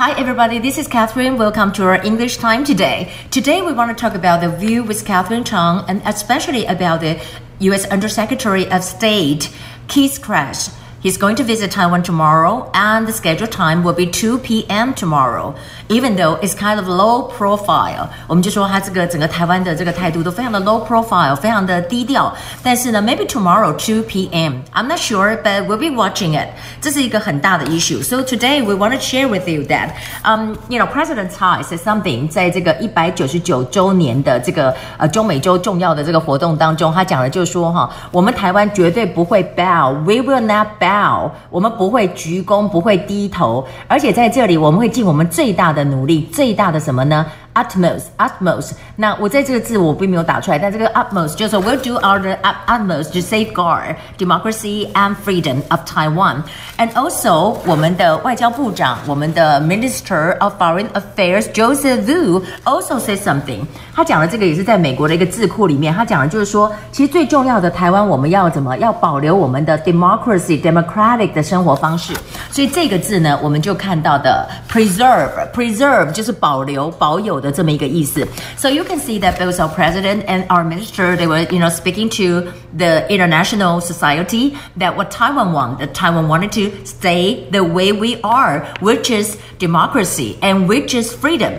Hi, everybody. This is Catherine. Welcome to our English time today. Today, we want to talk about the view with Catherine Chang and especially about the U.S. Undersecretary of State, Keith Krach. He's going to visit Taiwan tomorrow, and the scheduled time will be 2 p.m. tomorrow. Even though it's kind of low profile，我们就说他这个整个台湾的这个态度都非常的 low profile，非常的低调。但是呢，maybe tomorrow 2 p.m. I'm not sure, but we'll be watching it. 这是一个很大的 issue. So today we want to share with you that, um, you know, President Tsai said something 在这个一百九十九周年的这个呃中美洲重要的这个活动当中，他讲的就是说哈，我们台湾绝对不会 bow，we will not bow。 bow，我们不会鞠躬，不会低头，而且在这里我们会尽我们最大的努力，最大的什么呢？？utmost utmost。那我在这个字我并没有打出来，但这个 utmost 就是 we'll do our utmost to safeguard democracy and freedom of Taiwan. And also 我们的外交部长，我们的 Minister of Foreign Affairs Joseph Wu also said something。他讲的这个也是在美国的一个字库里面，他讲的就是说，其实最重要的台湾我们要怎么要保留我们的 democracy democratic 的生活方式。所以这个字呢，我们就看到的 preserve preserve 就是保留保有。的 这么一个意思。So you can see that both our president and our minister they were you know speaking to the international society that what Taiwan want that Taiwan wanted to stay the way we are, which is democracy and which is freedom.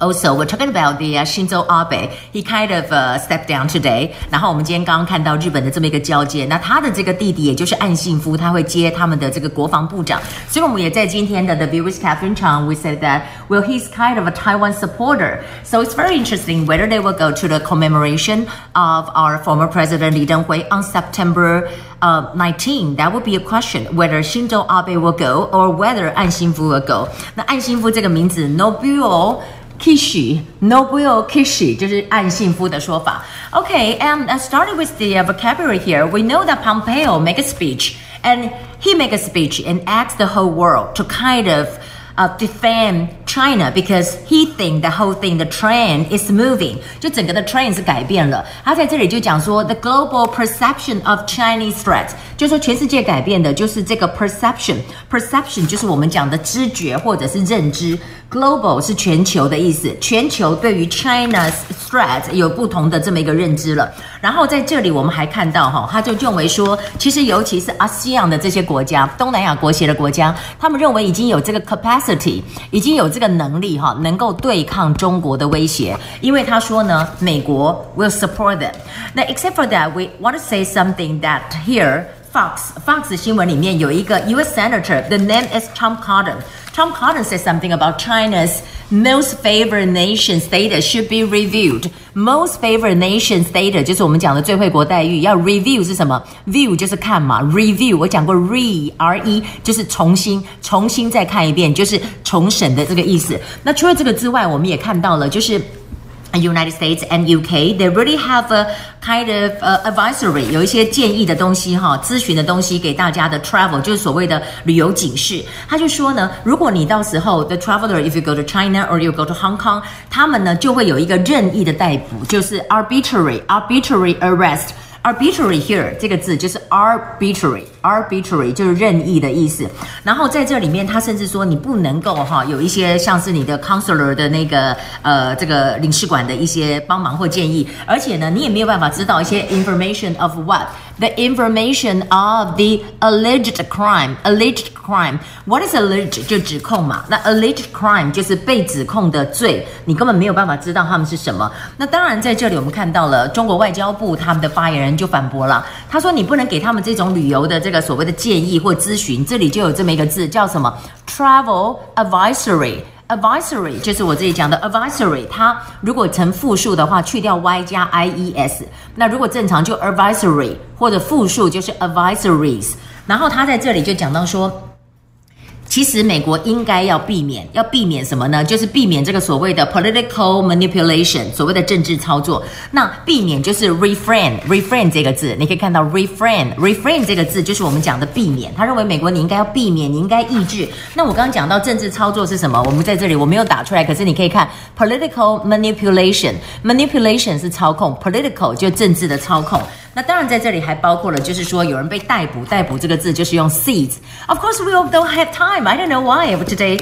Also, we're talking about the、uh, Shinzo Abe. He kind of、uh, stepped down today. 然后我们今天刚刚看到日本的这么一个交接，那他的这个弟弟也就是岸信夫，他会接他们的这个国防部长。所以我们也在今天的 The View with Catherine Chang, we said that well he's kind of a Taiwan supporter. So it's very interesting whether they will go to the commemoration of our former president Li Denghui on September. Uh, 19, that would be a question whether Shinzo Abe will go or whether 岸信夫 will go. 那岸信夫这个名字 Nobuo Kishi, Nobuo Kishi 就是岸信夫的说法。Okay, and I started with the vocabulary here. We know that Pompeo make a speech, and he make a speech and asked the whole world to kind of uh, defend China because he think the whole thing the trend is moving，就整个的 trend 是改变了。他在这里就讲说 the global perception of Chinese threat，就说全世界改变的就是这个 perception，perception 就是我们讲的知觉或者是认知。Global 是全球的意思，全球对于 China's threat 有不同的这么一个认知了。然后在这里我们还看到哈，他就认为说，其实尤其是 ASEAN 的这些国家，东南亚国协的国家，他们认为已经有这个 capacity，已经有这个能力哈，能够对抗中国的威胁。因为他说呢，美国 will support them。那 except for that，we want to say something that here。Fox Fox 新闻里面有一个 U.S. Senator，the name is Tom Cotton。Tom Cotton said something about China's most favored nation status should be reviewed. Most favored nation status 就是我们讲的最惠国待遇，要 review 是什么？view 就是看嘛，review 我讲过 re r e 就是重新重新再看一遍，就是重审的这个意思。那除了这个之外，我们也看到了，就是。United States and UK, they really have a kind of uh, advisory，有一些建议的东西哈，咨询的东西给大家的 travel，就是所谓的旅游警示。他就说呢，如果你到时候 the traveler if you go to China or you go to Hong Kong，他们呢就会有一个任意的逮捕，就是 arbitrary arbitrary arrest。 Arbitrary here 这个字就是 arbitrary arbitrary 就是任意的意思。然后在这里面，他甚至说你不能够哈有一些像是你的 counselor 的那个呃这个领事馆的一些帮忙或建议，而且呢，你也没有办法知道一些 information of what the information of the alleged crime alleged crime what is alleged 就指控嘛，那 alleged crime 就是被指控的罪，你根本没有办法知道他们是什么。那当然在这里我们看到了中国外交部他们的发言人。就反驳了，他说你不能给他们这种旅游的这个所谓的建议或咨询，这里就有这么一个字叫什么？Travel advisory advisory 就是我自己讲的 advisory，它如果成复数的话，去掉 y 加 i e s，那如果正常就 advisory，或者复数就是 advisories，然后他在这里就讲到说。其实美国应该要避免，要避免什么呢？就是避免这个所谓的 political manipulation，所谓的政治操作。那避免就是 refrain，refrain 这个字，你可以看到 refrain，refrain 这个字就是我们讲的避免。他认为美国你应该要避免，你应该抑制。那我刚刚讲到政治操作是什么？我们在这里我没有打出来，可是你可以看 political manipulation，manipulation 是操控，political 就政治的操控。那当然，在这里还包括了，就是说有人被逮捕。逮捕这个字就是用 seize。Of course, we all don't have time. I don't know why today.